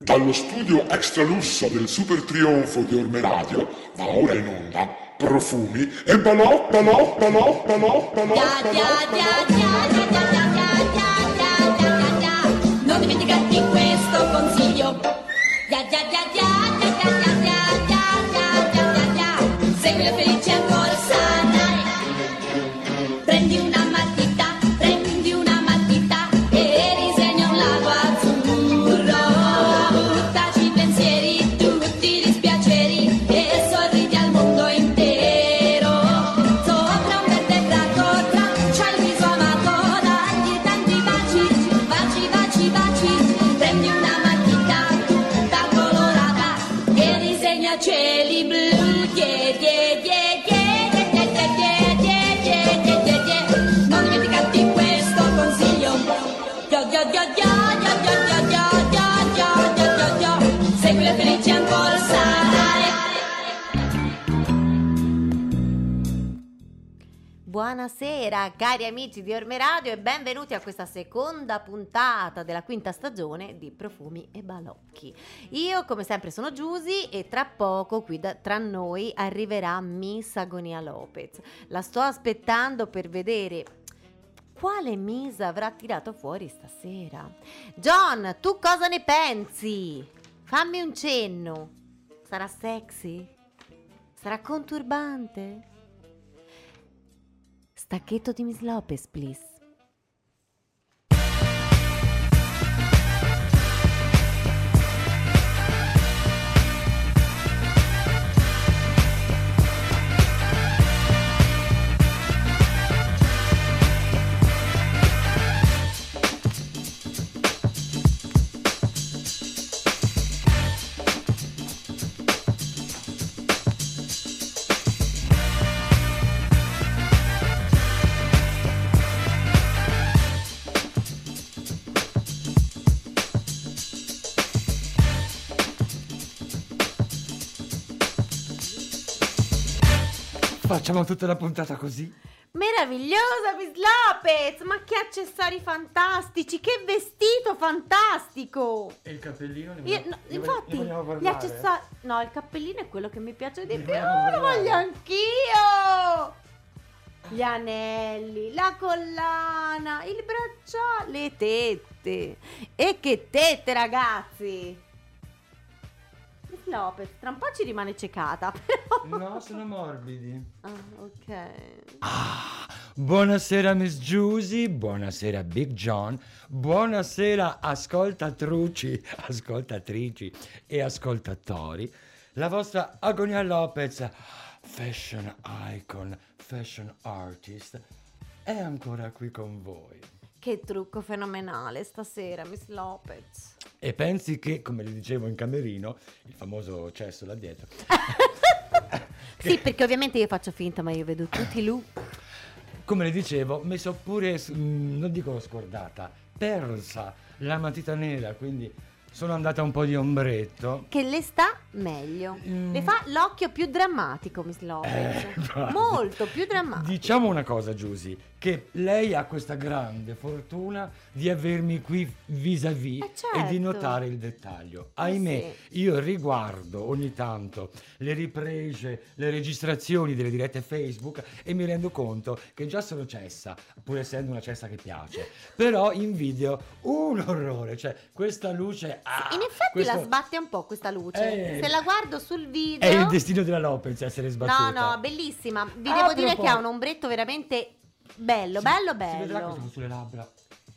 Dallo studio extra extralusso del super trionfo di Orme Radio, va ora in onda profumi e balò, balò, balò, balò, balò, balò, balò. Non dimenticarti questo. Buonasera cari amici di Orme Radio e benvenuti a questa seconda puntata della quinta stagione di Profumi e Balocchi. Io come sempre sono Giusy e tra poco qui da- tra noi arriverà Miss Agonia Lopez. La sto aspettando per vedere quale Miss avrà tirato fuori stasera. John, tu cosa ne pensi? Fammi un cenno. Sarà sexy? Sarà conturbante? Stacchetto di Miss Lopez, please. Facciamo tutta la puntata così? Meravigliosa Miss Lopez! Ma che accessori fantastici! Che vestito fantastico! E il cappellino? Ne Io- vogliamo- no, ne infatti, vogliamo- gli accessori. No, il cappellino è quello che mi piace di Ne più. vogliamo Lo voglio anch'io! Gli anelli, la collana, il bracciale, le tette. E che tette, ragazzi! Lopez, tra un po' ci rimane ciecata, però. No, sono morbidi. Ah, ok. Buonasera Miss Giusy, buonasera Big John, buonasera ascoltatruci, ascoltatrici e ascoltatori. La vostra Agonia Lopez, fashion icon, fashion artist, è ancora qui con voi. Che trucco fenomenale stasera, Miss Lopez. E pensi che, come le dicevo in camerino, il famoso cesso là dietro, Sì, perché ovviamente io faccio finta, ma io vedo tutti i look. come le dicevo, mi sono pure, mm, non dico scordata, persa la matita nera, quindi sono andata un po' di ombretto. Che le sta meglio. Mm. Le fa l'occhio più drammatico, Miss Lopez. Eh. Molto più drammatico. Diciamo una cosa, Giusy, che lei ha questa grande fortuna di avermi qui vis-à-vis Eh, certo. e di notare il dettaglio. Ahimè, io riguardo ogni tanto le riprese, le registrazioni delle dirette Facebook e mi rendo conto che già sono cessa, pur essendo una cessa che piace, però in video un orrore, cioè questa luce... ah, In effetti questo- la sbatte un po' questa luce. Eh, Se la guardo sul video. È il destino della Lopez essere No, sbattuta. no, bellissima. Vi A devo dire che ha un ombretto veramente bello, bello, Si vedrà bello. questo sulle labbra.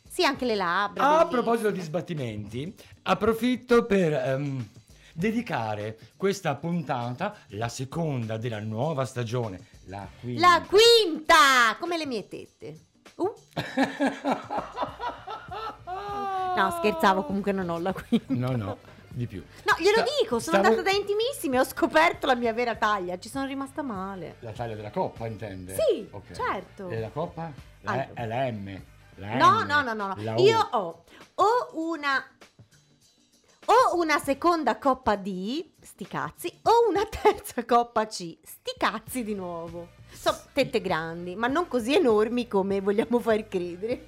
Sì, anche le labbra. A bellissime. proposito di sbattimenti, approfitto per ehm, dedicare questa puntata, la seconda della nuova stagione, la quinta. La quinta! Come le mie tette. Uh. No, scherzavo, comunque non ho la quinta. No, no, di più. No, glielo Sta- dico, sono stavo- andata da intimissimi e ho scoperto la mia vera taglia. Ci sono rimasta male. La taglia della coppa, intende? Sì, Ok. certo. E la coppa? La- Allora. È la M. La No, M, no, no, no, la no. U. Io ho o una o una seconda coppa D, sti cazzi, o una terza coppa C, sti cazzi di nuovo. Sono tette grandi, ma non così enormi come vogliamo far credere.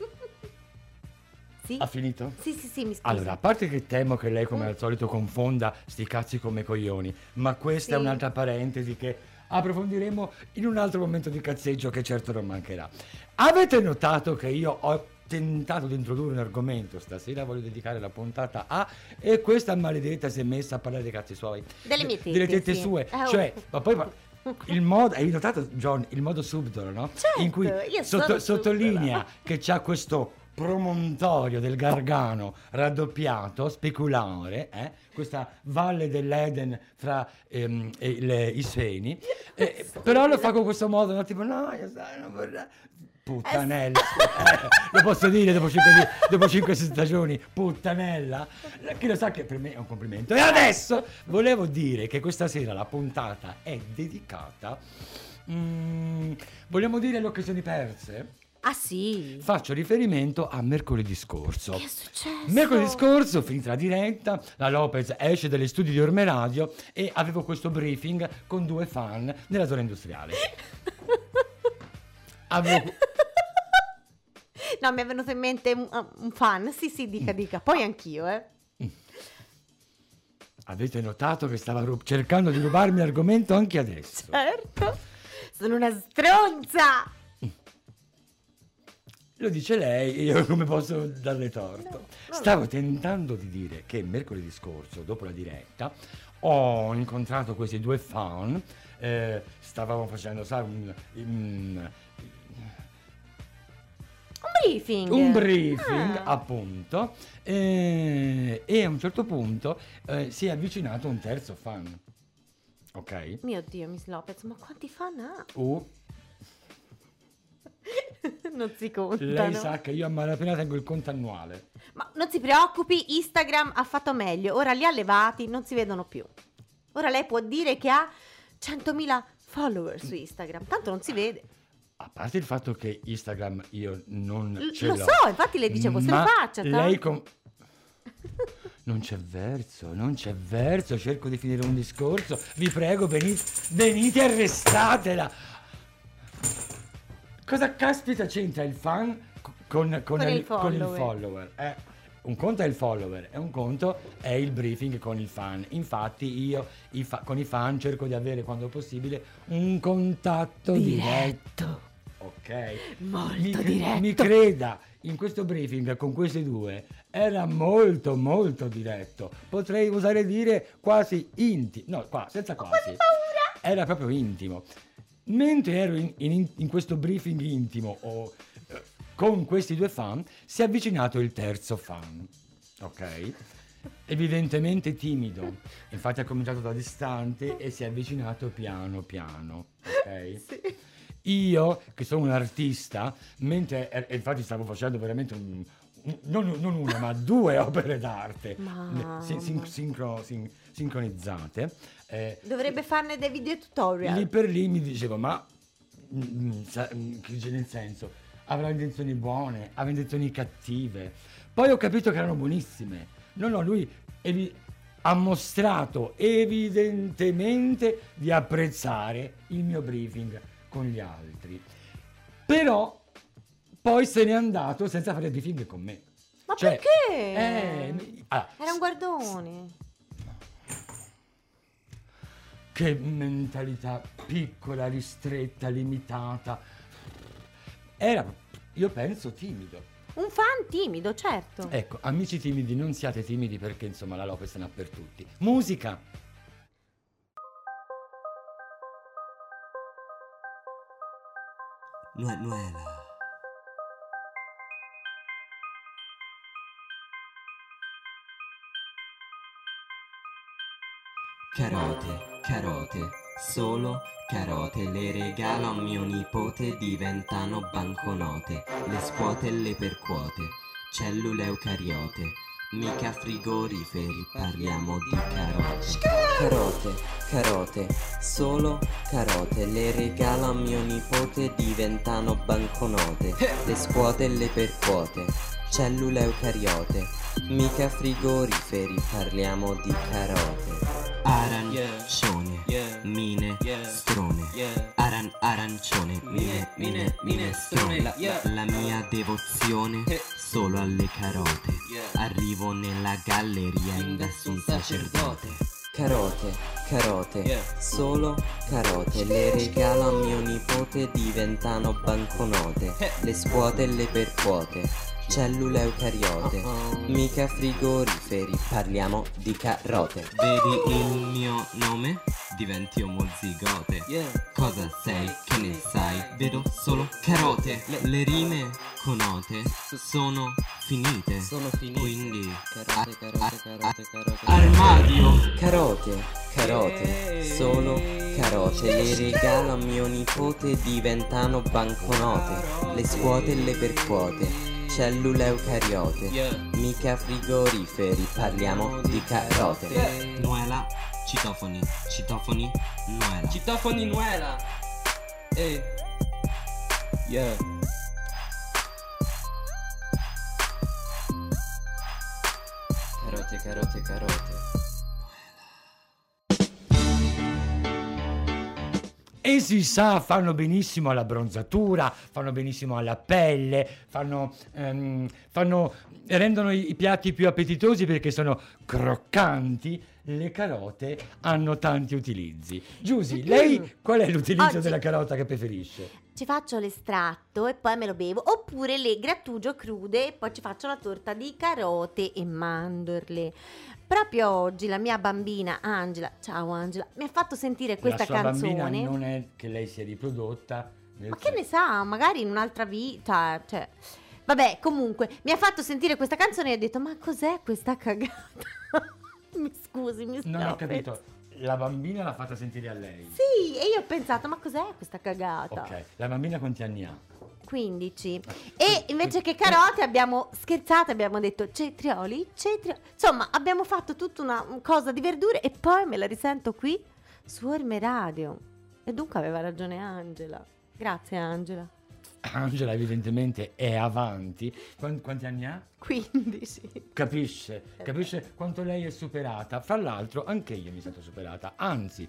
Sì? Ha finito? Sì, sì, sì, mi scusi. Allora, a parte che temo che lei come al solito confonda sti cazzi come coglioni, ma questa è Sì. un'altra parentesi che approfondiremo in un altro momento di cazzeggio che certo non mancherà. Avete notato che io ho tentato di introdurre un argomento, stasera voglio dedicare la puntata a e questa maledetta si è messa a parlare dei cazzi suoi. Delle mie De- Delle tette, tette sì. sue, Eh, oh. cioè, ma poi pa- il modo, hai notato John, il modo subdolo, no? Certo, In cui io sotto- sottolinea che c'ha questo promontorio del Gargano raddoppiato, speculare, eh? questa valle dell'Eden fra ehm, e le- i seni, eh, però lo fa con questo modo, no? tipo no, io sai, non vorrei... Puttanella, eh, lo posso dire dopo 5, dopo cinque stagioni, puttanella, chi lo sa che per me è un complimento. E adesso volevo dire che questa sera la puntata è dedicata, mm, vogliamo dire alle occasioni perse? Ah sì? Faccio riferimento a mercoledì scorso. Che è successo? Mercoledì scorso, finita la diretta, la Lopez esce dagli studi di Orme Radio e avevo questo briefing con due fan nella zona industriale. Avevo... No, mi è venuto in mente un, un fan. Sì, sì, dica, dica. Poi anch'io, eh. Avete notato che stava ru- cercando di rubarmi argomento anche adesso? Certo. Sono una stronza. Lo dice lei, io come posso darle torto? Stavo tentando di dire che mercoledì scorso, dopo la diretta, ho incontrato questi due fan, eh, stavamo facendo, sai, un, un- Un briefing. un briefing, Ah. appunto, eh, e a un certo punto eh, si è avvicinato un terzo fan. Ok? Mio Dio, Miss Lopez, ma quanti fan ha? Uh, non si contano. lei sa che io a malapena tengo il conto annuale. Ma non si preoccupi, Instagram ha fatto meglio. Ora li ha levati, non si vedono più. Ora lei può dire che ha 100.000 follower su Instagram. Tanto non si vede. A parte il fatto che Instagram io non L- ce lo l'ho. so, infatti le dicevo, se lo faccia? Lei con... Non c'è verso, non c'è verso, cerco di finire un discorso. Vi prego, venite, venite arrestatela. Cosa caspita c'entra il fan co- con, con Con il, il con il follower. Eh, un conto è il follower e un conto è il briefing con il fan. Infatti io i fa- con i fan cerco di avere quando possibile un contatto diretto. Ok. Molto mi, diretto. mi creda, in questo briefing con questi due era molto molto diretto. Potrei usare dire quasi intimo. No, qua, senza quasi. Era proprio intimo. Mentre ero in, in- in questo briefing intimo o, eh, con questi due fan, si è avvicinato il terzo fan. Ok? Evidentemente timido. Infatti ha cominciato da distante e si è avvicinato piano piano. Ok? Sì. Io, che sono un artista, mentre e- e infatti stavo facendo veramente un- non, non una, ma due opere d'arte Mamma. sin- sin- sincro- sin- sincronizzate. eh, Dovrebbe farne dei video tutorial. lì per lì mi dicevo, ma mm, sa- mm, che- nel senso, avrà intenzioni buone, avrà intenzioni cattive. Poi ho capito che erano buonissime. No, no, lui evi- ha mostrato evidentemente di apprezzare il mio briefing con gli altri. Però poi se n'è andato senza fare il briefing con me. Ma Cioè, perché? eh, ah, Era un guardone. Che mentalità piccola, ristretta, limitata. Era, io penso, timido. Un fan timido, certo. Ecco, amici timidi, non siate timidi perché insomma la Lopez ne ha per tutti. Musica! Nuela. Carote, carote, solo carote, le regalo a mio nipote, diventano banconote, le scuote e le percuote, cellule eucariote, mica frigoriferi, parliamo di carote. Carote, carote, solo carote, le regalo a mio nipote, diventano banconote, le scuote e le percuote, cellule eucariote, mica frigoriferi, parliamo di carote. Arancione, mine, strone, Aran, arancione, mine, mine, minestrone, la, la mia devozione solo alle carote. Arrivo nella galleria, investo un sacerdote. Carote, carote, solo carote. Le regalo a mio nipote, diventano banconote. Le scuote e le percuote. Cellule eucariote, mica frigoriferi, parliamo di carote. Vedi il mio nome? Diventi omozigote. Cosa sei? Che ne sai? Vedo solo carote. Le rime conote sono finite. Sono finite. Quindi carote, carote, carote, carote. Armadio. Carote, carote, solo carote. Le regalo a mio nipote diventano banconote. Le scuote e le percuote. Cellule eucariote, mica frigoriferi, parliamo di carote. Nuela, citofoni, citofoni, nuela. Citofoni Nuela. Ehi. Yeah. Carote, carote, carote. E si sa, fanno benissimo alla bronzatura, fanno benissimo alla pelle, fanno, ehm, fanno- rendono i, piatti più appetitosi perché sono croccanti. Le carote hanno tanti utilizzi. Giusy, lei qual è l'utilizzo Oggi- della carota che preferisce? Ci faccio l'estratto e poi me lo bevo. Oppure le grattugio crude e poi ci faccio la torta di carote e mandorle. Proprio oggi la mia bambina Angela, ciao Angela, mi ha fatto sentire questa La sua canzone. bambina non è che lei si è riprodotta. Ma che ne sa, magari in un'altra vita, cioè... Vabbè, comunque, mi ha fatto sentire questa canzone e ho detto, ma cos'è questa cagata? mi scusi, mi Non sto ho capito. La bambina l'ha fatta sentire a lei. Sì, e io ho pensato, ma cos'è questa cagata? Ok, la bambina quanti anni ha? 15. E invece che carote abbiamo scherzato, abbiamo detto cetrioli, cetrioli. Insomma, abbiamo fatto tutta una cosa di verdure e poi me la risento qui su Orme Radio. E dunque aveva ragione Angela. Grazie Angela. Angela evidentemente è avanti. Quan- quanti anni ha? 15. Capisce, capisce quanto lei è superata. Fra l'altro, anche io mi sento superata. Anzi,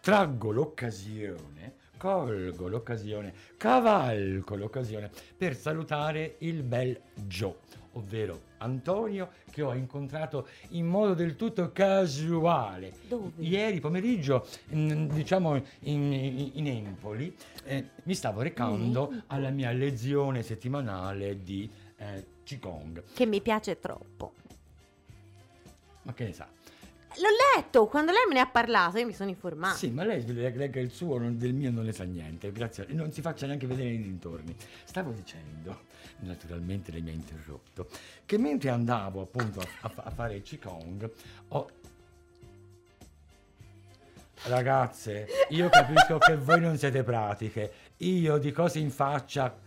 traggo l'occasione, colgo l'occasione, cavalco l'occasione per salutare il bel Joe, ovvero Antonio, che ho incontrato in modo del tutto casuale. Dove? Ieri pomeriggio, mm, diciamo in, in- in Empoli, eh, mi stavo recando Empoli? alla mia lezione settimanale di eh, Qigong. Che mi piace troppo. Ma che ne sa? L'ho letto quando lei me ne ha parlato, io mi sono informata. Sì, ma lei leg- legga il suo, non- del mio non ne sa niente, grazie. Non si faccia neanche vedere nei dintorni. Stavo dicendo, naturalmente lei mi ha interrotto, che mentre andavo appunto a, a fare il Qigong, ho... Ragazze, io capisco che voi non siete pratiche. Io di cose in faccia,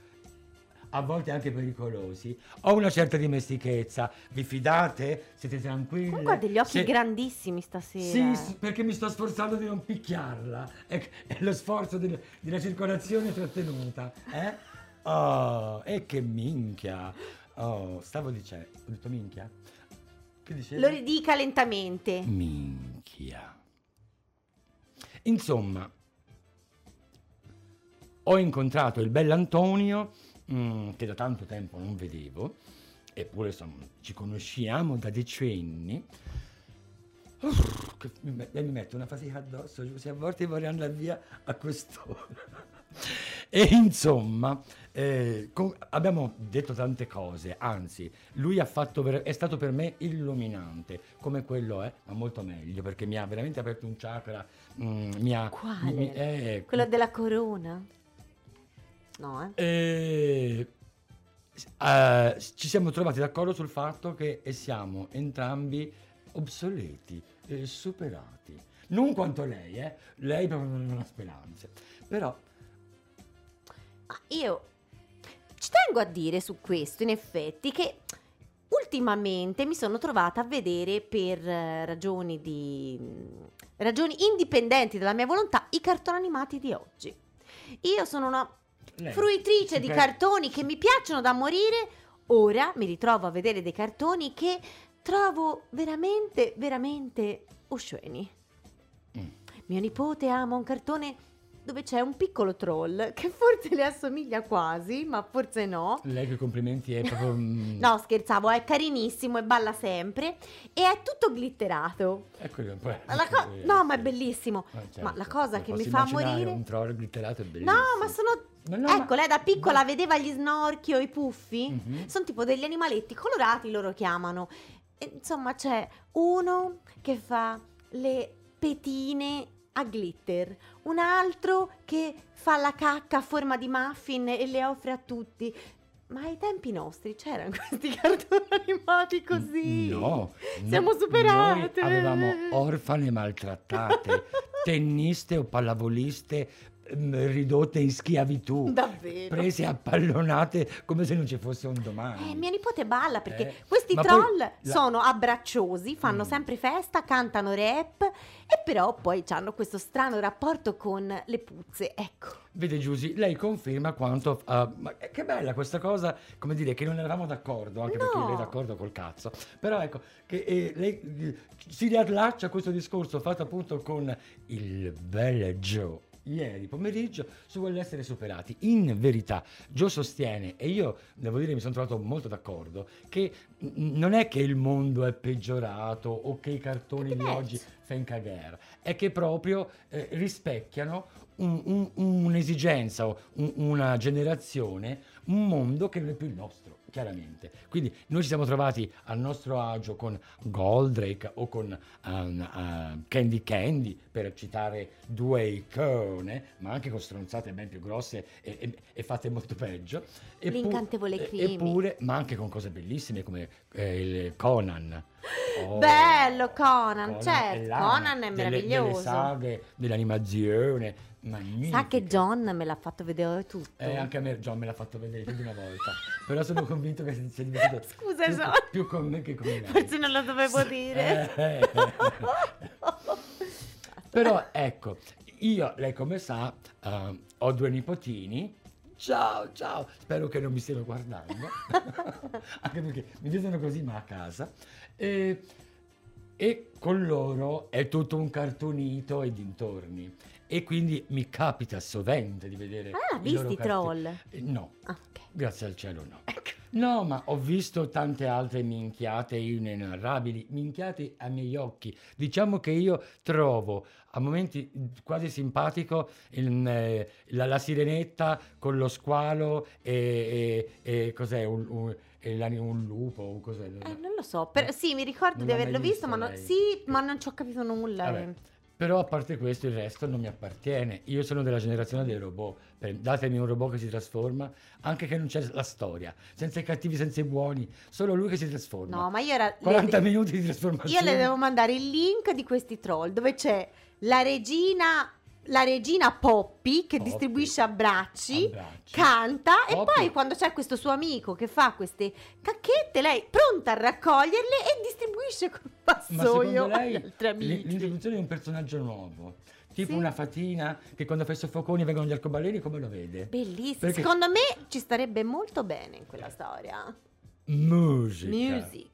a volte anche pericolosi, ho una certa dimestichezza. Vi fidate? Siete tranquilli? Comunque ha degli occhi Se- grandissimi stasera. sì, perché mi sto sforzando di non picchiarla. È, è lo sforzo del- della circolazione trattenuta. Eh? Oh, e che minchia. Oh, stavo dicendo. Ho detto minchia? Che dicevi? Lo ridica lentamente. Minchia. Insomma, ho incontrato il bell'Antonio, mm, che da tanto tempo non vedevo, eppure insomma, ci conosciamo da decenni. Uff, che mi, mi mette una fatica addosso, così a volte vorrei andare via a quest'ora. E insomma, eh, co- abbiamo detto tante cose, anzi, lui ha fatto ver- è stato per me illuminante, come quello è, ma molto meglio, perché mi ha veramente aperto un chakra, mm, mi ha... Quale? mi- eh, Quello della corona. No, eh? e, eh, ci siamo trovati d'accordo sul fatto che siamo entrambi obsoleti, e superati. Non quanto lei, eh? Lei proprio non ha speranze. Però Ma io ci tengo a dire su questo, in effetti, che ultimamente mi sono trovata a vedere per eh, ragioni di ragioni indipendenti dalla mia volontà i cartoni animati di oggi. Io sono una lei fruitrice di cartoni che mi piacciono da morire. Ora mi ritrovo a vedere dei cartoni che trovo veramente, veramente osceni. Mm. Mio nipote ama un cartone dove c'è un piccolo troll che forse le assomiglia quasi, ma forse no. Lei che complimenti è proprio... mm, No, scherzavo, è carinissimo e balla sempre e è tutto glitterato. Ecco, poi- co- no, ma è bellissimo. Ah, certo. Ma la cosa che mi fa morire... Un troll glitterato è bellissimo. No, ma sono... No, no, ecco, lei da piccola ma- vedeva gli snorchi o i puffi? Mhm. Sono tipo degli animaletti colorati, loro chiamano. E, insomma, c'è uno che fa le petine a glitter, un altro che fa la cacca a forma di muffin e le offre a tutti. Ma ai tempi nostri c'erano questi cartoni animati così. No, Siamo no, superate. Noi avevamo orfane maltrattate, tenniste o pallavoliste ridotte in schiavitù. Davvero. Prese a pallonate come se non ci fosse un domani. Eh, mia nipote balla perché Eh, questi troll la- sono abbracciosi, fanno Mm. sempre festa, cantano rap e però poi hanno questo strano rapporto con le puzze. Ecco. Vede Giusy, lei conferma quanto... ma che bella questa cosa, come dire, che non eravamo d'accordo, anche perché No. lei è d'accordo col cazzo. Però ecco, che eh, lei eh, si riallaccia a questo discorso fatto appunto con il bel Joe ieri pomeriggio su quell'essere superati. In verità, Joe sostiene, e io devo dire mi sono trovato molto d'accordo, che non è che il mondo è peggiorato o che i cartoni di oggi fan cagare, è che proprio eh, rispecchiano un- un- un'esigenza, un- una generazione, un mondo che non è più il nostro, chiaramente. Quindi noi ci siamo trovati al nostro agio con Goldrake o con um, uh, Candy Candy, per citare due icone, ma anche con stronzate ben più grosse e, e- e fatte molto peggio. Eppu- L'incantevole Crimi. Eppure, ma anche con cose bellissime come eh, il Conan. Oh, Bello Conan, è certo, Conan è delle- Delle meraviglioso. saghe, dell'animazione, magnifiche. Sa che John me l'ha fatto vedere tutto. Eh, anche a me John me l'ha fatto vedere più di una volta, però sono convinto che sia diventato Scusa, più, John. più con me che con lei. Forse non lo dovevo dire. Eh, eh. Però ecco, io, lei come sa, eh, ho due nipotini. Ciao, ciao, spero che non mi stiano guardando, anche perché mi vedono così ma a casa. E, e con loro è tutto un cartonito e dintorni. E quindi mi capita sovente di vedere... Ah, visti troll? Eh, No, Ah, ok. grazie al cielo no. Ecco. No, ma ho visto tante altre minchiate inenarrabili, minchiate ai miei occhi. Diciamo che io trovo a momenti quasi simpatico il, eh, la, la sirenetta con lo squalo e, e- e cos'è un, un- un lupo o cos'è? Eh, non lo so, per- sì, mi ricordo Non di averlo visto, visto ma no- lei? sì, ma non ci ho capito nulla. Vabbè. Però a parte questo il resto non mi appartiene. Io sono della generazione dei robot. Datemi un robot che si trasforma, anche che non c'è la storia, senza i cattivi, senza i buoni, solo lui che si trasforma. No, ma io era... 40 le- minuti di Io trasformazione. le devo mandare il link di questi troll dove c'è la regina, la regina Poppy che Poppy. distribuisce abbracci, Abbracci. canta e Poppy. poi quando c'è questo suo amico che fa queste cacchette, lei pronta a raccoglierle e distribuisce col Ma vassoio agli lei altri amici. l'introduzione di un personaggio nuovo, tipo Sì. una fatina che quando fa i soffoconi vengono gli arcobaleni, come lo vede? Bellissimo. Perché- Secondo me ci starebbe molto bene in quella storia. Musica. Music.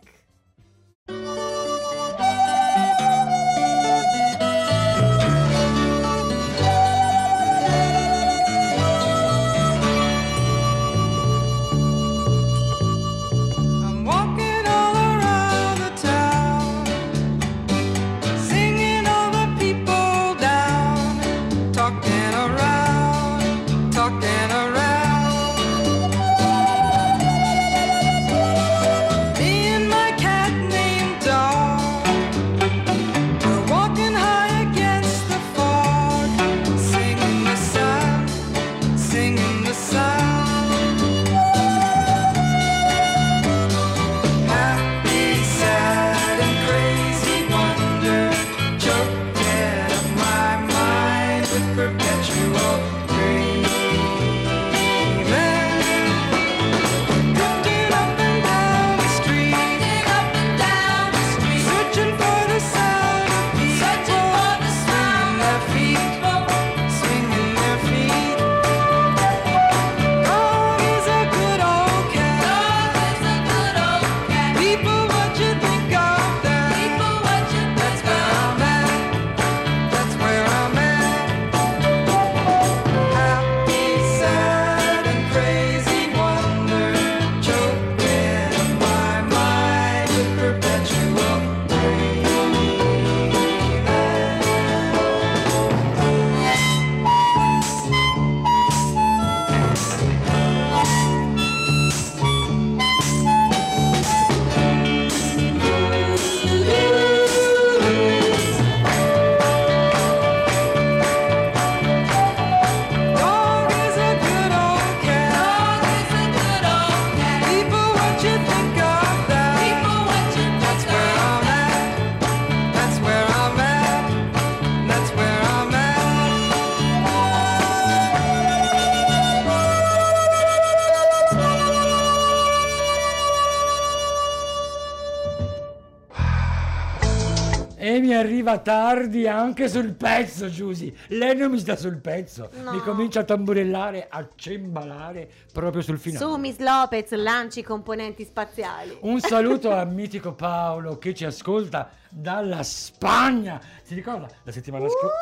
Arriva tardi anche sul pezzo, Giusy. Lei non mi sta sul pezzo. No. Mi comincia a tamburellare, a cembalare proprio sul finale. Su Miss Lopez lanci i componenti spaziali. Un saluto al mitico Paolo che ci ascolta dalla Spagna. Si ricorda? La settimana Uh! scorsa.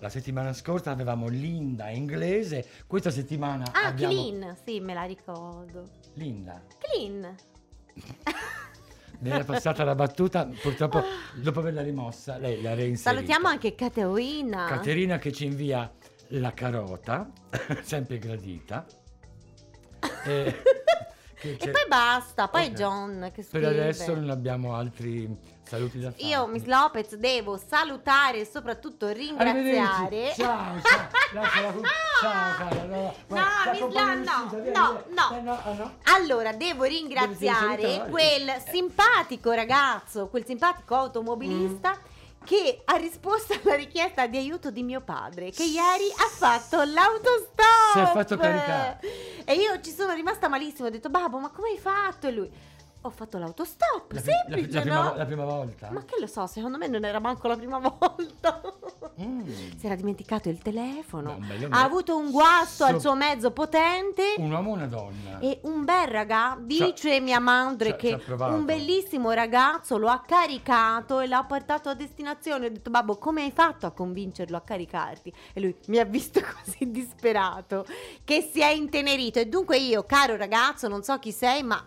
La settimana scorsa avevamo Linda inglese, questa settimana Ah, abbiamo clean, sì, me la ricordo. Linda. Clean. Mi era passata la battuta, purtroppo dopo averla rimossa, lei l'ha reinserita. Salutiamo anche Caterina. Caterina che ci invia la carota, sempre gradita. E, che E c'è- poi basta, poi Ok. John che Per scrive. adesso non abbiamo altri saluti da fare. Io, Miss Lopez, devo salutare e soprattutto ringraziare. Ciao, ciao. Lasciala qui. Ciao, cara. No, No, Miss in no, no. Eh, no, ah, no. Allora, devo ringraziare quel simpatico ragazzo, quel simpatico automobilista Mm. Che ha risposto alla richiesta di aiuto di mio padre, che ieri ha fatto l'autostop. Si è fatto caricare. E io ci sono rimasta malissimo, ho detto, babbo, ma come hai fatto? E lui, ho fatto l'autostop, La, pri- la- semplice, la prima, no? la prima volta? Ma che lo so, secondo me non era manco la prima volta. Mm. Si era dimenticato il telefono. Bello ha avuto un guasto al So- suo mezzo potente. Un uomo o una donna? E un bel ragazzo, dice mia madre ci ha- che ci ha provato. un bellissimo ragazzo lo ha caricato e l'ha portato a destinazione. Ho detto, babbo, come hai fatto a convincerlo a caricarti? E lui mi ha visto così disperato che si è intenerito. E dunque io, caro ragazzo, non so chi sei, ma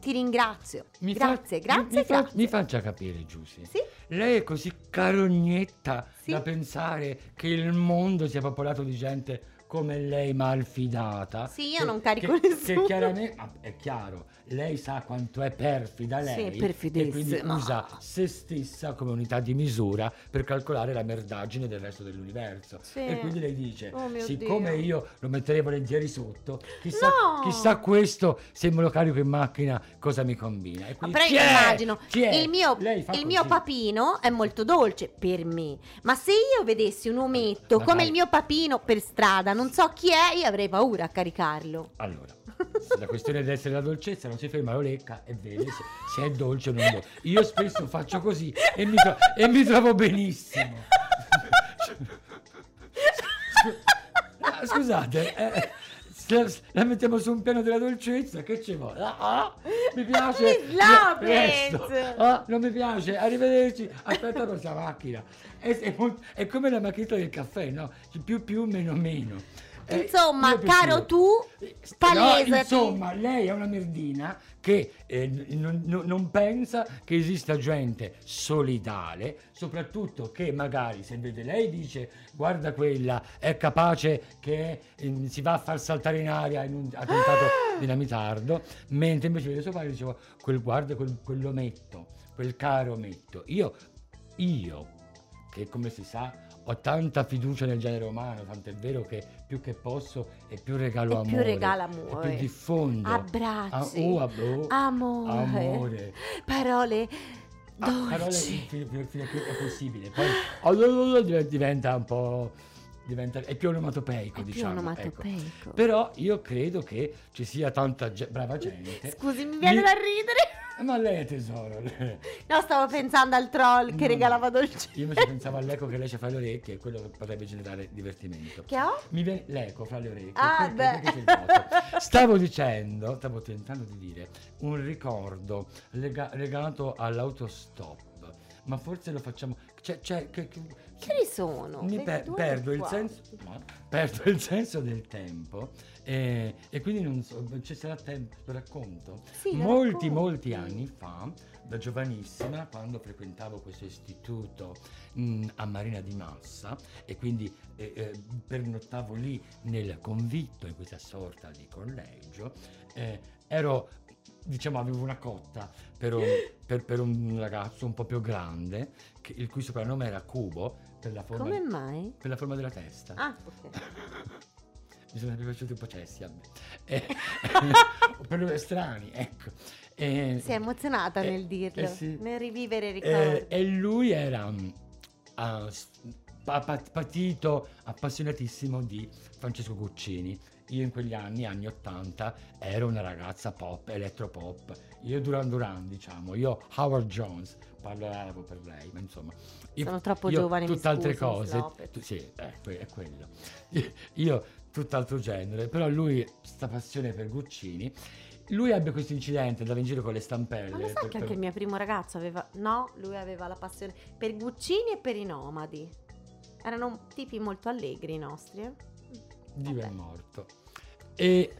ti ringrazio. Mi fa- grazie, mi- grazie, mi, fa- grazie. mi faccia capire, Giusy. Sì? Lei è così carognetta Sì. da pensare che il mondo sia popolato di gente come lei malfidata. Sì, io Che- non carico che, nessuno. Che chiaramente, ma è chiaro, lei sa quanto è perfida Sì, lei. E quindi perfidissima. usa se stessa come unità di misura per calcolare la merdaggine del resto dell'universo. Sì. E quindi lei dice, Oh siccome Dio. io lo metterei volentieri sotto, chissà, No! chissà questo se me lo carico in macchina cosa mi combina. E Ma quindi però io immagino, il mio, Lei il mio papino è molto dolce per me, ma se io vedessi un ometto Ma come il mio papino per strada, non so chi è, io avrei paura a caricarlo. Allora, la questione deve essere la dolcezza, non si ferma l'orecchia e vede se, se è dolce o non dolce. Io spesso faccio così e mi, tro- e mi trovo benissimo. Ah, Scusate, eh, la mettiamo su un piano della dolcezza, che ci vuole? Ah, ah, mi piace. Ah, non mi piace, arrivederci. Aspetta questa macchina. È, è è come la macchinetta del caffè, no? Più più, meno meno. Eh, Insomma, caro tu, eh, palesati. No, insomma, lei è una merdina che eh, non, non- pensa che esista gente solidale, soprattutto che magari se vede lei dice guarda quella è capace che eh, si va a far saltare in aria in un attentato dinamitardo, mentre invece vede suo padre dicevo quel guarda quel, quell'ometto, quel caro ometto. Io, io, che come si sa ho tanta fiducia nel genere umano, tant'è vero che più che posso e più regalo E amore. più regala e amore. più diffondo. Abbracci. Ah, oh, ab- oh, Amore. amore. Parole Ah, parole dolci. fino, fino- fino a che è possibile. Poi oh, div- diventa un po'. Diventa, è più onomatopeico, È più diciamo. onomatopeico. ecco. Però io credo che ci sia tanta ge- brava gente. Scusi, mi viene Mi- da ridere. Ma lei è tesoro. No, stavo pensando al troll che No, regalava dolci. Io invece pensavo all'eco che lei ci fa le orecchie e quello potrebbe generare divertimento. Che ho? Mi viene l'eco fra le orecchie. Ah, beh. Stavo dicendo, stavo tentando di dire, un ricordo lega- legato all'autostop. Ma forse lo facciamo. C'è, c'è- che- che- Che ne sono? mi per- 22, perdo, il 24. senso, no, perdo il senso del tempo eh, e quindi non so, ci sarà tempo, lo racconto. Sì, molti, racconti. molti anni fa, da giovanissima, quando frequentavo questo istituto mh, a Marina di Massa e quindi eh, eh, pernottavo lì nel convitto, in questa sorta di collegio, eh, ero, diciamo, avevo una cotta per un, per- per un ragazzo un po' più grande, che- il cui soprannome era Cubo, per la forma, Come mai? per la forma della testa. Ah, ok. Mi sono sempre piaciuti un po' cessi a me. Eh, per lui strani, ecco. Eh, Si è emozionata eh, nel dirlo, eh sì. nel rivivere i eh, ricordi. e lui era pa- pa- patito, appassionatissimo di Francesco Guccini. Io in quegli anni, anni 80, ero una ragazza pop, elettropop. Io Duran Duran, diciamo, io Howard Jones, parlo arabo per lei, ma insomma. io- Sono troppo io giovane, scusi, Miss cose. Tu- sì, que- è quello. Io, io tutt'altro genere, però lui, sta passione per Guccini. Lui ebbe questo incidente, andava in giro con le stampelle. Ma lo sai per- che per- anche il mio primo ragazzo aveva... No, lui aveva la passione per Guccini e per i nomadi. Erano tipi molto allegri i nostri. eh. Vabbè. è morto. E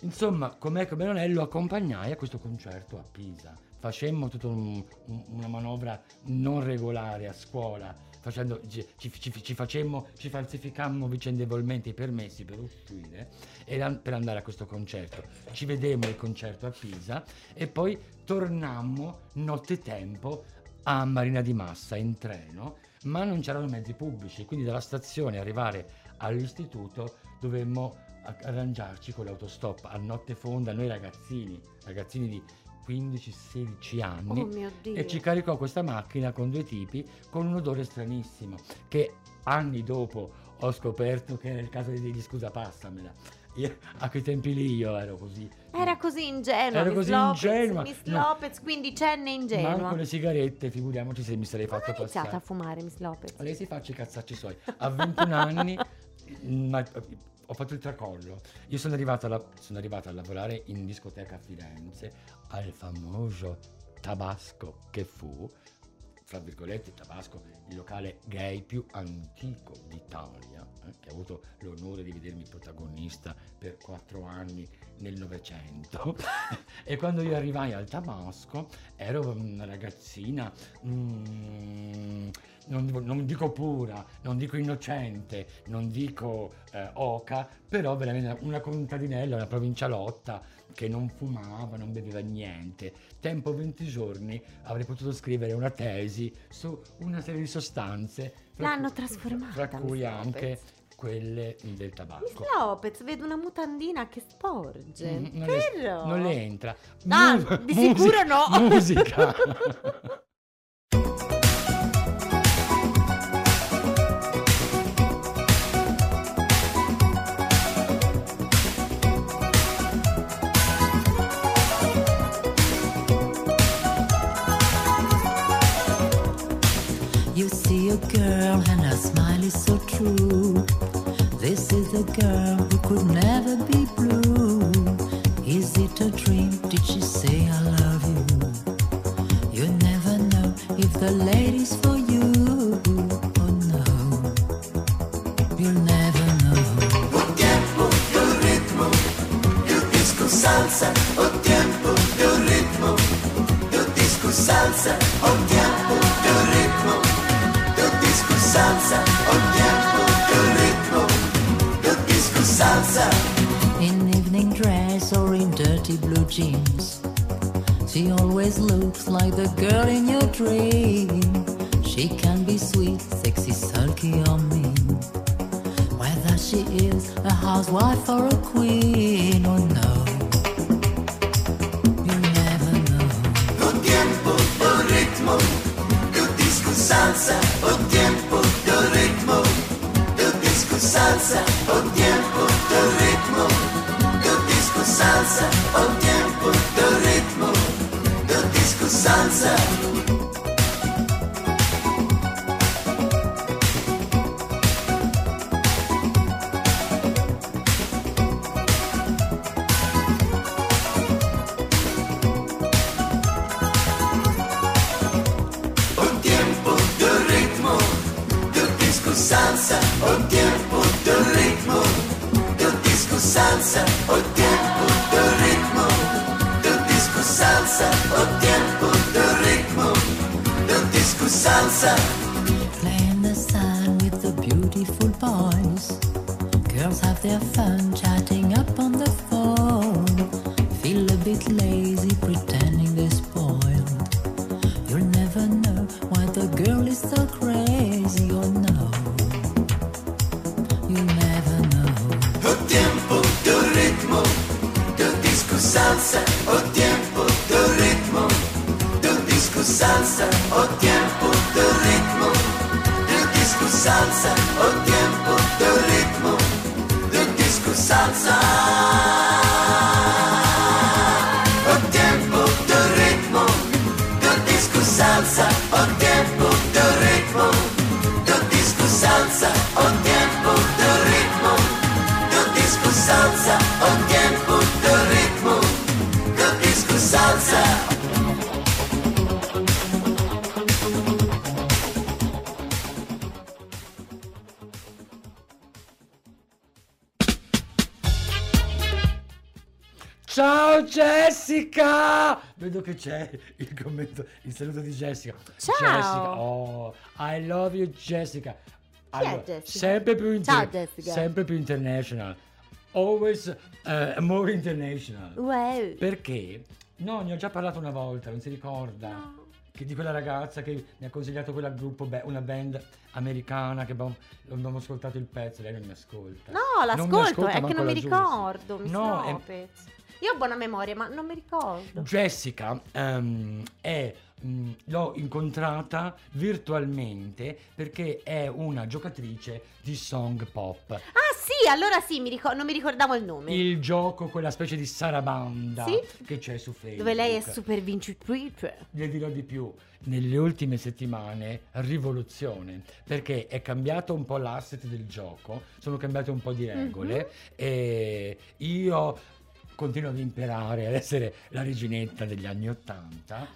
insomma, com'è come non è, lo accompagnai a questo concerto a Pisa. Facemmo tutta un- un- una manovra non regolare a scuola, facendo, ci, ci- ci- facemmo, ci falsificammo vicendevolmente i permessi per uscire e an- per andare a questo concerto. Ci vedemmo il concerto a Pisa e poi tornammo nottetempo a Marina di Massa in treno, ma non c'erano mezzi pubblici, quindi dalla stazione arrivare all'istituto dovemmo a- arrangiarci con l'autostop a notte fonda, noi ragazzini, ragazzini di 15-16 anni, Oh mio Dio. e ci caricò questa macchina con due tipi con un odore stranissimo che anni dopo ho scoperto che era il caso di dirgli scusa passamela. Io, a quei tempi lì io ero così. Era così ingenua. Ero Miss così Lopez, ingenua. Miss No. Lopez, quindicenne ingenua. Manco le sigarette, figuriamoci se mi sarei fatto ha iniziato passare. a fumare Miss Lopez? Lei si faccia i cazzacci suoi. A 21 anni ma- ho fatto il tracollo. Io sono arrivato, alla- sono arrivato a lavorare in discoteca a Firenze al famoso Tabasco che fu, fra virgolette, Tabasco, il locale gay più antico d'Italia, eh, che ha avuto l'onore di vedermi protagonista per quattro anni nel Novecento. e quando io arrivai al Tabasco ero una ragazzina, mm, non, non dico pura, non dico innocente, non dico eh, oca, però veramente una contadinella, una provincialotta che non fumava, non beveva niente. Tempo 20 giorni avrei potuto scrivere una tesi su una serie di sostanze. L'hanno trasformata, Fra cui anche Lopez. Quelle del Miss tabacco. Lopez, vedo una mutandina che sporge. Mm, non, le, Però... non le entra. Ah, Mu- di sicuro no. Musica. You see a girl and so true. This is a girl who could never be blue. Is it a dream? Did she say In evening dress or in dirty blue jeans. She always looks like the girl in your dream. She can be sweet, sexy, sulky, or mean. Whether she is a housewife or a queen, oh no. danza, ho un tempo, do ritmo, do disco salsa. Vedo che c'è il commento, il saluto di Jessica. Ciao! Jessica, oh, I love you Jessica. È Jessica? Sempre più, inter- Ciao, Jessica. sempre più international. Always eh, more international. Wow. Perché? No, ne ho già parlato una volta, non si ricorda? No. Che di quella ragazza che mi ha consigliato quella gruppo, una band americana che abbiamo, abbiamo ascoltato il pezzo, lei non mi ascolta. No, mi l'ascolto, ascolta è che non mi ricordo. Miss No, è-. Io ho buona memoria, ma non mi ricordo. Jessica ehm, è, mh, l'ho incontrata virtualmente perché è una giocatrice di song pop. Ah, sì, allora sì, mi ricor- non mi ricordavo il nome. Il gioco, quella specie di sarabanda Sì. che c'è su Facebook. Dove lei è super vincitrice. Le dirò di più, nelle ultime settimane rivoluzione, perché è cambiato un po' l'asset del gioco, sono cambiate un po' di regole Mhm. e io continuo ad imparare ad essere la reginetta degli anni Ottanta.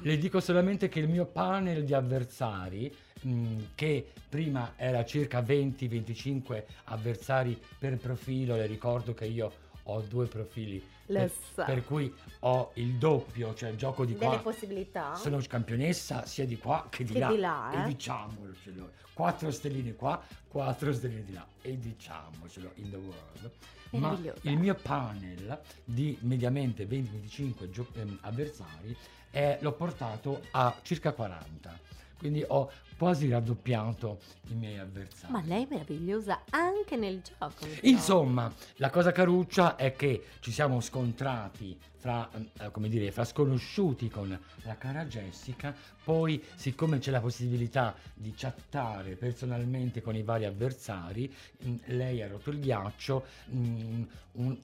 Le dico solamente che il mio panel di avversari, mh, che prima era circa 20-25 avversari per profilo, le ricordo che io ho due profili per, per cui ho il doppio, cioè gioco di Delle qua. possibilità. Sono campionessa sia di qua che di Che là. di là, E eh. diciamocelo. Quattro stelline qua, quattro stelline di là. E diciamocelo in the world. Ma il mio panel di mediamente 20-25 gio- ehm, avversari eh, l'ho portato a circa 40. Quindi ho quasi raddoppiato i miei avversari. Ma lei è meravigliosa anche nel gioco. Insomma, la cosa caruccia è che ci siamo scontrati fra, eh, come dire, fra sconosciuti con la cara Jessica, poi siccome c'è la possibilità di chattare personalmente con i vari avversari, mh, lei ha rotto il ghiaccio, mh, un,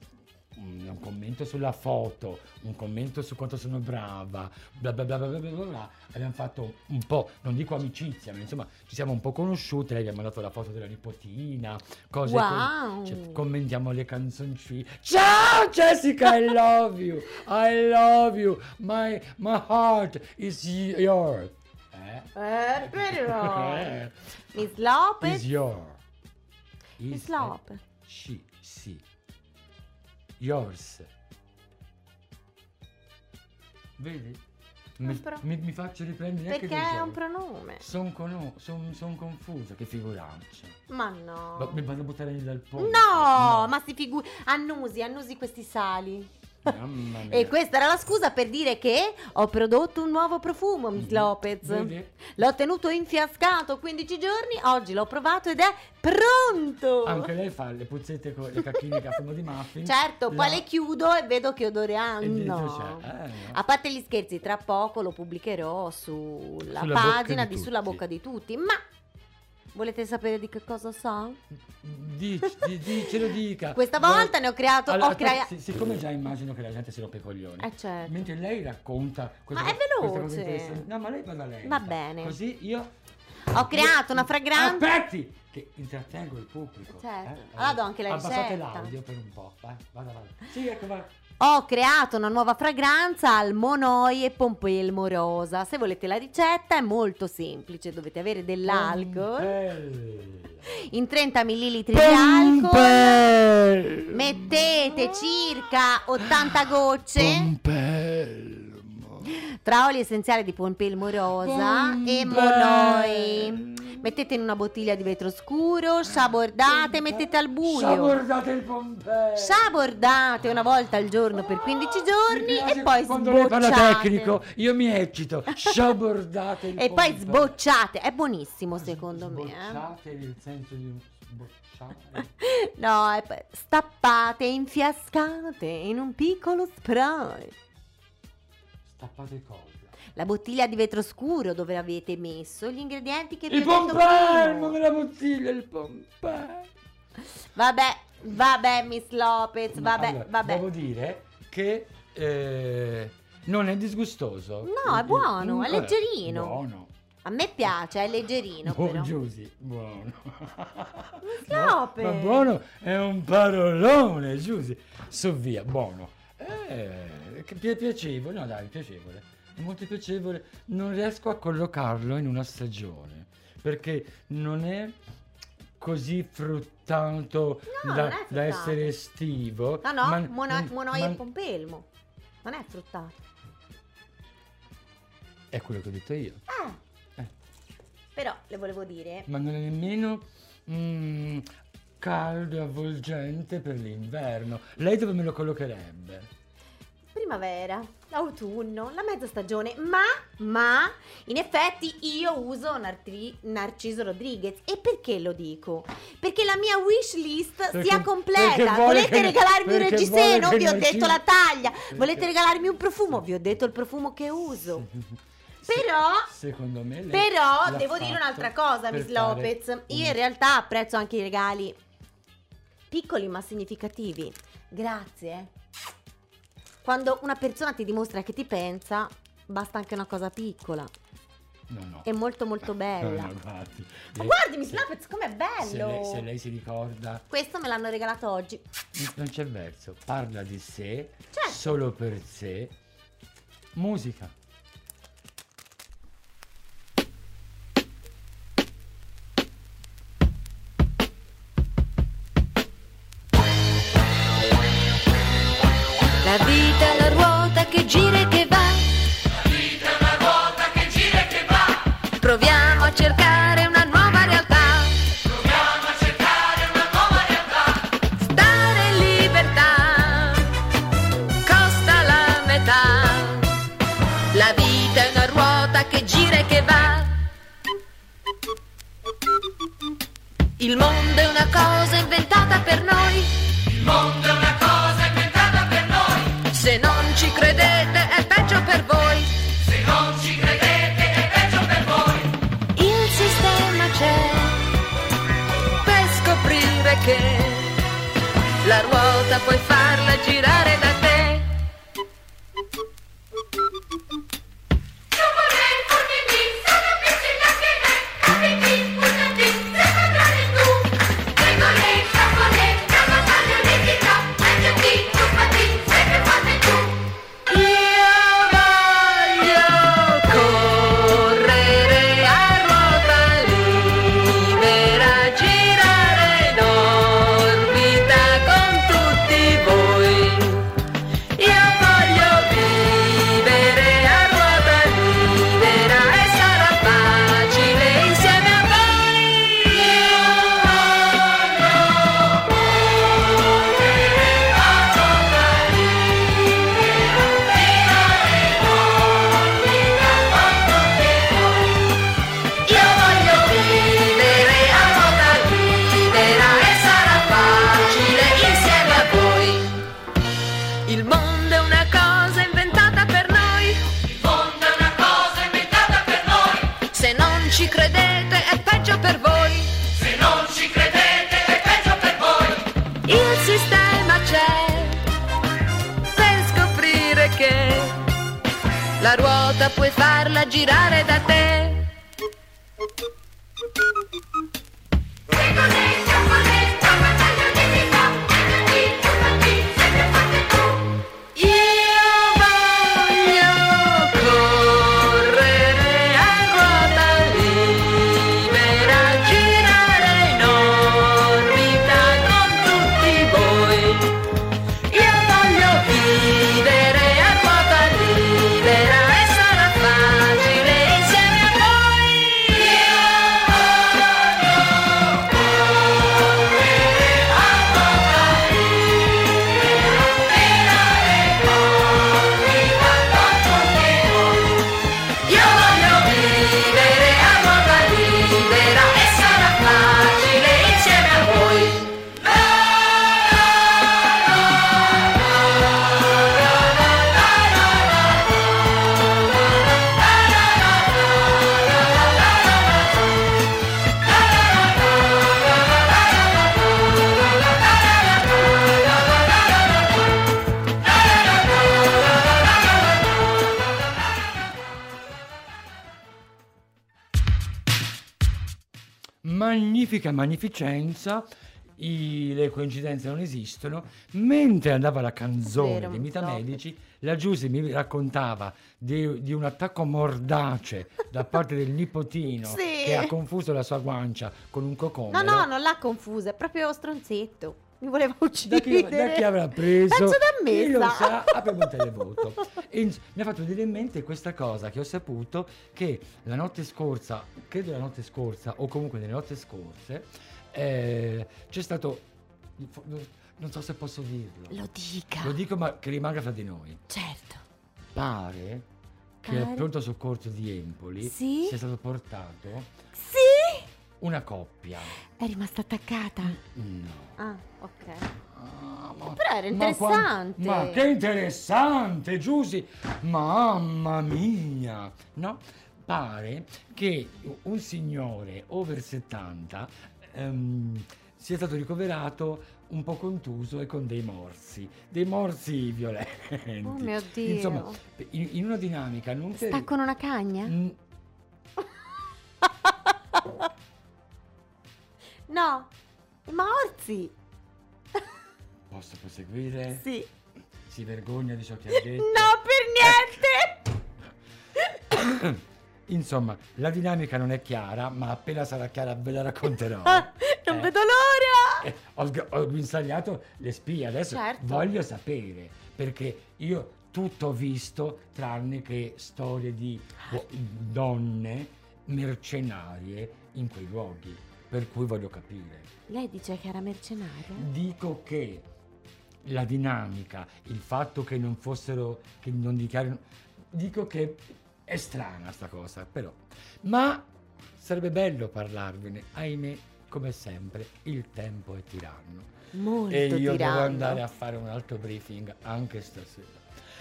un- un commento sulla foto, un commento su quanto sono brava, bla bla bla bla bla bla bla. Abbiamo fatto un po', non dico amicizia, ma insomma ci siamo un po' conosciute, lei mi ha mandato la foto della nipotina, cose Wow. così. Cioè, commentiamo le canzoncine. Ciao Jessica, I love you, I love you, my, my heart is yours. Eh? Eh, però. Eh, Miss Lopez. is your. Miss Is- Lopez. Sì, sì. Yours. Vedi? Mi, pro- mi- mi faccio riprendere Perché dei è un pronome. Son, cono- son, son confusa, che figuraccia. Ma no. Ma Mi vado a buttare lì dal ponte. No, ma si figuri. Annusi, annusi questi sali. E questa era la scusa per dire che ho prodotto un nuovo profumo, Miss Mhm. Lopez. Vedi? L'ho tenuto infiascato 15 giorni, oggi l'ho provato ed è pronto. Anche lei fa le puzzette con le cacchine che ha fumo di muffin. Certo, poi La- le chiudo e vedo che odore hanno. eh, no. A parte gli scherzi, tra poco lo pubblicherò sulla, Sulla pagina di di, Sulla bocca di tutti. Ma volete sapere di che cosa so? Dici, di, di- ce lo dica. Questa volta ne ho creato. Allora, ho crea- si- siccome già immagino che la gente si rompe i coglioni. Eh, certo. Mentre lei racconta questa Ma è veloce. No, ma lei vada lei. Va bene. Così io Ho creato una fragranza. Aspetti! Che intrattengo il pubblico. Certo. eh. Allora do anche la Abbassate ricetta. l'audio per un po'. Vai, vada, vada. Sì, ecco, va. Ho creato una nuova fragranza al Monoi e Pompelmo Rosa. Se volete la ricetta è molto semplice, dovete avere dell'alcol. Pompelmo. In 30 ml di alcol mettete circa 80 gocce Pompelmo. Tra oli essenziali di Pompelmo Rosa e. Monoi. Mettete in una bottiglia di vetro scuro, sciabordate e mettete al buio. Sabordate il Pompelmo. Sciabordate una volta al giorno per 15 Mi giorni e poi quando lei parla sbocciate. tecnico, io mi eccito. Sciabordate il E poi Pompelmo. sbocciate, è buonissimo secondo me. eh. Sbocciate nel senso di sbocciare. No, poi stappate infiascate in un piccolo spray. Stappate cosa? La bottiglia di vetro scuro dove avete messo gli ingredienti che vi Il ho detto Pompelmo prima. nella bottiglia, il Pompelmo. Vabbè, Vabbè, Miss Lopez, vabbè, allora, vabbè. Devo dire che eh, non è disgustoso. No, è buono, è Eh, leggerino. Buono. A me piace, è leggerino Buon però. Giusy, buono. Miss Ma- Lopez. Ma buono è un parolone, Giusy. Su via, buono. Eh, pi- piacevole, no dai, piacevole. È molto piacevole. Non riesco a collocarlo in una stagione, perché non è così fruttato No, da, è da fruttato. essere estivo. No, no, ma- Mono- Monoia e Pompelmo. Non è fruttato. È quello che ho detto io. Eh. Eh. Però le volevo dire, Ma non è nemmeno mm, caldo e avvolgente per l'inverno. Lei dove me lo collocherebbe? Primavera, autunno, la mezza stagione, ma, ma, in effetti io uso Nartri- Narciso Rodriguez. E perché lo dico? Perché la mia wish list Perché- sia completa. Volete che- regalarmi un reggiseno? Vi ho detto la taglia. Perché- Volete regalarmi un profumo? Vi ho detto il profumo che uso. Però... Secondo me Però devo dire un'altra cosa, Miss Lopez. Io un- in realtà apprezzo anche i regali piccoli ma significativi. Grazie. Quando una persona ti dimostra che ti pensa, basta anche una cosa piccola. No, no. È molto molto bella. No, guardi. Ma Lei- guardi Miss Lopez com'è se bello! lei, se lei si ricorda, Questo me l'hanno regalato oggi. non c'è verso. Parla di sé, Certo. solo per sé. Musica. Magnifica magnificenza. i- le coincidenze non esistono. Mentre andava la canzone Vero, dei Mita. Medici, la Giusy mi raccontava di, di un attacco mordace da parte del nipotino Sì. che ha confuso la sua guancia con un No, cocomero. no, non l'ha confusa, è proprio stronzetto. Mi voleva Da uccidere. chi, da chi avrà preso? Penso da me. Chi lo sa. abbiamo un televoto. Ins- mi ha fatto venire in mente questa cosa che ho saputo che la notte scorsa, credo la notte scorsa o comunque nelle notte scorse, eh, c'è stato, non so se posso dirlo, Lo dica. lo dico ma che rimanga fra di noi. Certo. Pare che al pronto soccorso di Empoli Sì? sia stato portato Sì! Una coppia. È rimasta attaccata. No. Ah, ok. Ah, ma- Però era ma qua- interessante. Ma, che interessante, Giusy! Mamma mia! No? Pare che un signore over 70 ehm, sia stato ricoverato un po' contuso e con dei morsi, dei morsi violenti. Oh mio Dio. Insomma, in, in una dinamica non per- Sta con una cagna? Mm, No. I morsi. Posso proseguire? Sì. Si vergogna di ciò che ha detto? No, per niente. Insomma, la dinamica non è chiara, ma appena sarà chiara ve la racconterò. Ah, non Eh, vedo l'ora. eh, ho, ho guinzagliato le spie, adesso Certo. voglio sapere, perché io tutto ho visto tranne che storie di uo- donne mercenarie in quei luoghi, per cui voglio capire. Lei dice che era mercenaria? Dico che la dinamica, il fatto che non fossero, che non dichiarino, dico che è strana sta cosa, però. Ma sarebbe bello parlarvene, ahimè, come sempre, il tempo è tiranno. Molto e io tiranno. devo andare a fare un altro briefing anche stasera.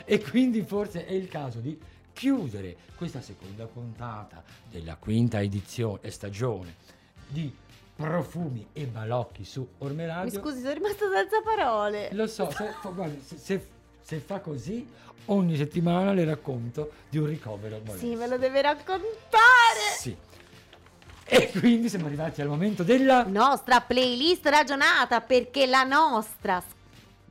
E quindi forse è il caso di chiudere questa seconda puntata della quinta edizione e stagione di Profumi e Balocchi su Orme Mi scusi, sono rimasta senza parole. Lo so, se, fa- guardi, se- se- se fa così, ogni settimana le racconto di un ricovero molesto. Sì, me lo deve raccontare. Sì. E quindi siamo arrivati al momento della... Nostra playlist ragionata perché la nostra s-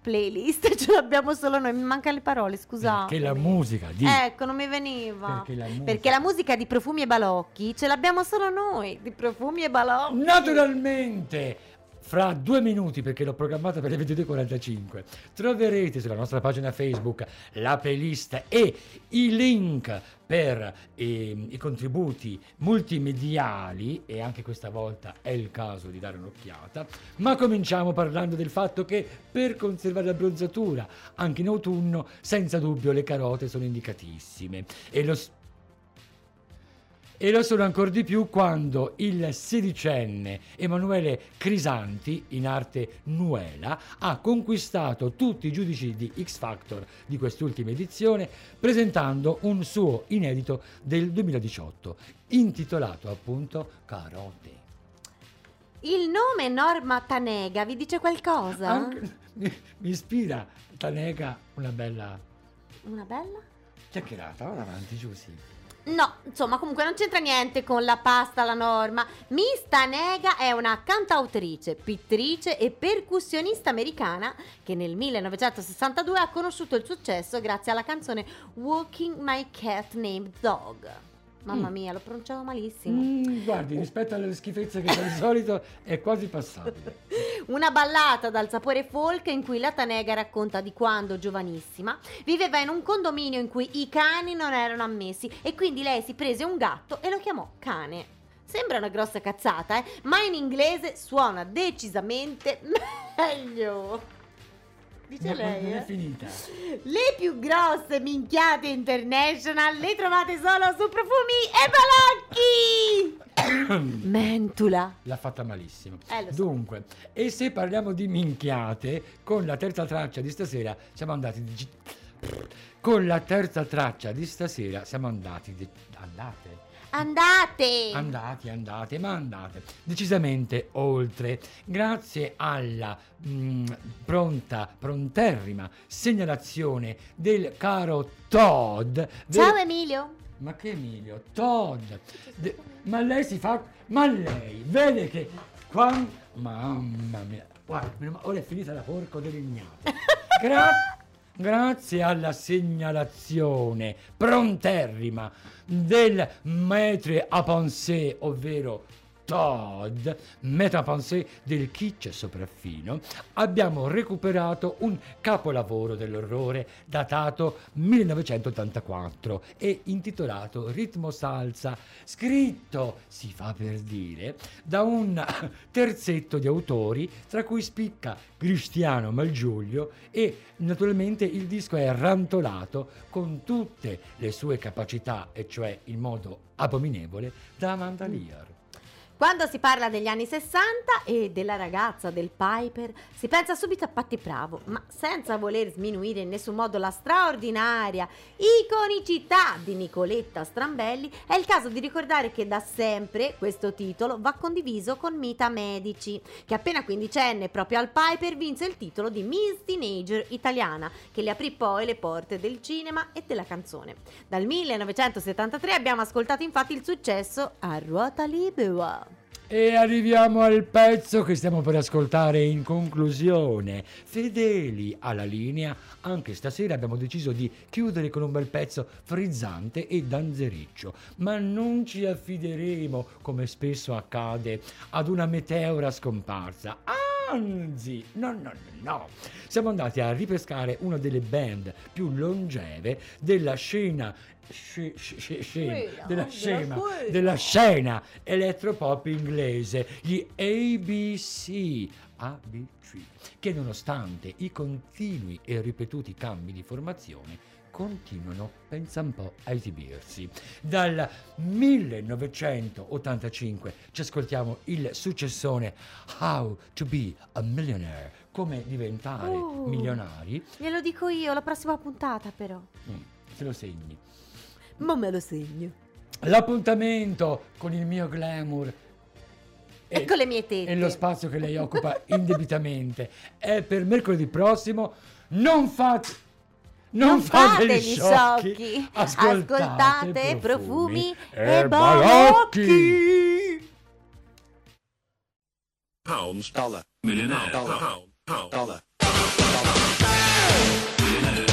playlist ce l'abbiamo solo noi. Mi mancano le parole, scusate. Che la musica di... Ecco, non mi veniva. Perché la musica- Perché la musica di Profumi e Balocchi ce l'abbiamo solo noi. Di Profumi e Balocchi. Naturalmente, fra due minuti, perché l'ho programmata per le 22.45, troverete sulla nostra pagina Facebook la playlist e i link per ehm, i contributi multimediali e anche questa volta è il caso di dare un'occhiata. Ma cominciamo parlando del fatto che per conservare la bronzatura anche in autunno, senza dubbio le carote sono indicatissime e lo s- e lo sono ancora di più quando il sedicenne Emanuele Crisanti, in arte Nuela, ha conquistato tutti i giudici di X Factor di quest'ultima edizione presentando un suo inedito del 2018, intitolato appunto Carote. Il nome Norma Tanega vi dice qualcosa? Anche- mi, mi ispira Tanega una bella Una bella? chiacchierata. Ora avanti, Giussi. No, insomma, comunque non c'entra niente con la pasta, la norma. Miss Tanega è una cantautrice, pittrice e percussionista americana che nel 1962 ha conosciuto il successo grazie alla canzone Walking My Cat Named Dog. Mamma Mm. mia, l'ho pronunciato malissimo. Mm, guardi, rispetto alle schifezze che fa di solito è quasi passabile. Una ballata dal sapore folk in cui la Tanega racconta di quando, giovanissima, viveva in un condominio in cui i cani non erano ammessi e quindi lei si prese un gatto e lo chiamò cane. Sembra una grossa cazzata, eh? Ma in inglese suona decisamente meglio. Dice Non- lei, non eh? è finita. Le più grosse minchiate international le trovate solo su Profumi e Balocchi! Mentula. L'ha fatta malissimo. Eh, so. Dunque, e se parliamo di minchiate, con la terza traccia di stasera siamo andati di... Con la terza traccia di stasera siamo andati di... Andate? Andate! Andati, andate, ma andate decisamente oltre. Grazie alla mm, pronta, pronterrima segnalazione del caro Todd. Ciao ve- Emilio. Ma che Emilio? Todd! De- ma lei si fa... Ma lei vede che... Quando... Mamma mia. Guarda, ora è finita la porco dell'ignato. Gra- grazie alla segnalazione pronterrima del maître à penser, ovvero Todd, penser del kitsch sopraffino, abbiamo recuperato un capolavoro dell'orrore datato 1984 e intitolato Ritmo Salsa, scritto, si fa per dire, da un terzetto di autori, tra cui spicca Cristiano Malgiulio e naturalmente il disco è rantolato con tutte le sue capacità, e cioè in modo abominevole, da Amanda Lear. Quando si parla degli anni 60 e della ragazza del Piper, si pensa subito a Patti Bravo, ma senza voler sminuire in nessun modo la straordinaria iconicità di Nicoletta Strambelli, è il caso di ricordare che da sempre questo titolo va condiviso con Mita Medici, che appena quindicenne proprio al Piper vinse il titolo di Miss Teenager italiana, che le aprì poi le porte del cinema e della canzone. Dal 1973 abbiamo ascoltato infatti il successo a ruota libera. E arriviamo al pezzo che stiamo per ascoltare in conclusione. Fedeli alla linea, anche stasera abbiamo deciso di chiudere con un bel pezzo frizzante e danzericcio, ma non ci affideremo, come spesso accade, ad una meteora scomparsa. Anzi, no, no, no, no. Siamo andati a ripescare una delle band più longeve della scena sce- sce- scena, Quella, della scena, della scena elettropop inglese, gli ABC. ABC, che nonostante i continui e ripetuti cambi di formazione continuano, pensa un po', a esibirsi. Dal 1985 ci ascoltiamo il successone How to be a Millionaire, come diventare Uh. milionari. Glielo dico io, la prossima puntata però. Mm, se lo segni. Ma me lo segno. L'appuntamento con il mio glamour E con le mie tette. e lo spazio che lei occupa indebitamente è per mercoledì prossimo. Non fate, non, Non fate, gli sciocchi. sciocchi. Ascoltate, Ascoltate profumi e e balocchi. Pounds, dollar, millionaire, dollar, pound, pound, dollar. I've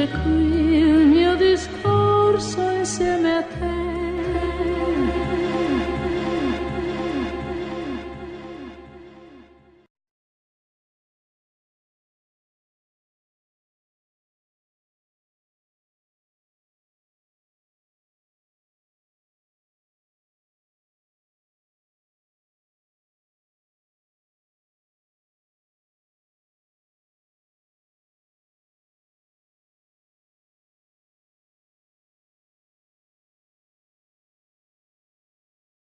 Krishna